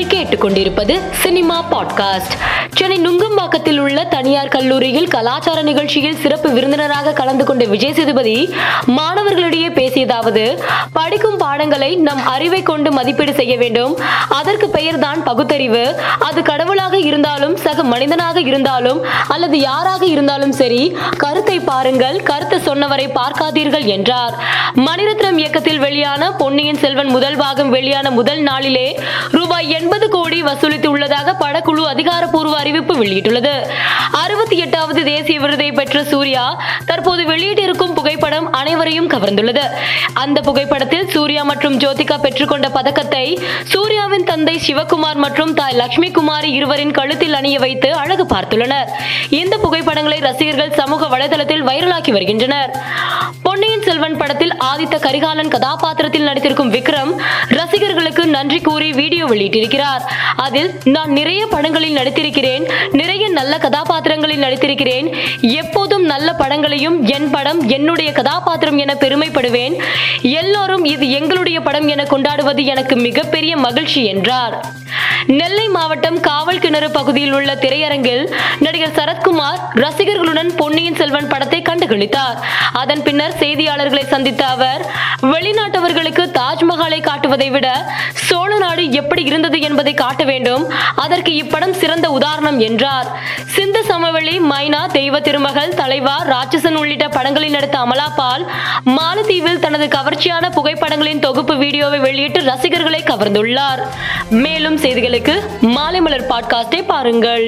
நீங்கள் கேட்டுக்கொண்டிருப்பது cinema podcast. Chennai நுங்கம்பாக்கத்தில் உள்ள தனியார் கல்லூரியில் கலாச்சார நிகழ்ச்சியில் சிறப்பு விருந்தினராக கலந்து கொண்ட விஜய் சேதுபதி மாணவர்களிடையே பேசியதாவது படிக்கும் பாடங்களை நம் அறிவை கொண்டு மதிப்பீடு செய்ய வேண்டும். அதற்கு பெயர்தான் பகுத்தறிவு. அது கடவுளாக இருந்தாலும் சக மனிதனாக இருந்தாலும் அல்லது யாராக இருந்தாலும் சரி கருத்தை பாருங்கள் கருத்தை சொன்னவரை பார்க்காதீர்கள் என்றார். மணிரத்னம் இயக்கத்தில் வெளியான பொன்னியின் செல்வன் முதல் பாகம் வெளியான முதல் நாளிலே ரூபாய் எண்பது கோடி வசூலித்து உள்ளதாக படக்குழு அதிகாரப்பூர்வ அறிவிப்பு வெளியிட்டுள்ளது. அறுபத்தி எட்டாவது தேசிய விருதை பெற்ற சூர்யா தற்போது வெளியிட்டிருக்கும் புகைப்படம் அனைவரையும் கவர்ந்துள்ளது. அந்த புகைப்படத்தில் சூர்யா மற்றும் ஜோதிகா பெற்றுக்கொண்ட பதக்கத்தை சூர்யாவின் தந்தை சிவகுமார் மற்றும் தாய் லட்சுமி குமாரி இருவரின் கழுத்தில் அணிய வைத்து அழகு பார்த்துள்ளனர். இந்த புகைப்படங்களை ரசிகர்கள் சமூக வலைதளத்தில் வைரலாக்கி வருகின்றனர். செல்வன் படத்தில் ஆதித்த கரிகாலன் கதாபாத்திரத்தில் நடித்திருக்கும் விக்ரம் ரசிகர்களுக்கு நன்றி கூறி வீடியோ வெளியிட்டிருக்கிறார். அதில் நான் நிறைய படங்களில் நடித்திருக்கிறேன் நிறைய நல்ல கதாபாத்திரங்களில் நடித்திருக்கிறேன் எப்போதும் நல்ல படங்களையும் என் படம் என்னுடைய கதாபாத்திரம் என பெருமைப்படுவேன் எல்லோரும் இது எங்களுடைய படம் என கொண்டாடுவது எனக்கு மிகப்பெரிய மகிழ்ச்சி என்றார். நெல்லை மாவட்டம் காவல் கிணறு பகுதியில் உள்ள திரையரங்கில் நடிகர் சரத்குமார் ரசிகர்களுடன் பொன்னியின் செல்வன் படத்தை கண்டுகளித்தார். அதன் பின்னர் செய்தியாளர்களை சந்தித்த அவர் வெளிநாட்டவர்களுக்கு தாஜ்மஹாலை காட்டுவதை விட சோழ நாடு எப்படி இருந்தது என்பதை காட்ட வேண்டும். அதற்கு இப்படம் சிறந்த உதாரணம் என்றார். சிந்த சமவெளி மைனா தெய்வ திருமகள் தலைவா ராட்சசன் உள்ளிட்ட படங்களில் நடித்த அமலா பால் மாலத்தீவில் தனது கவர்ச்சியான புகைப்படங்களின் தொகுப்பு வீடியோவை வெளியிட்டு ரசிகர்களை கவர்ந்துள்ளார். மேலும் செய்திகளுக்கு மாலை மலர் பாட்காஸ்டை பாருங்கள்.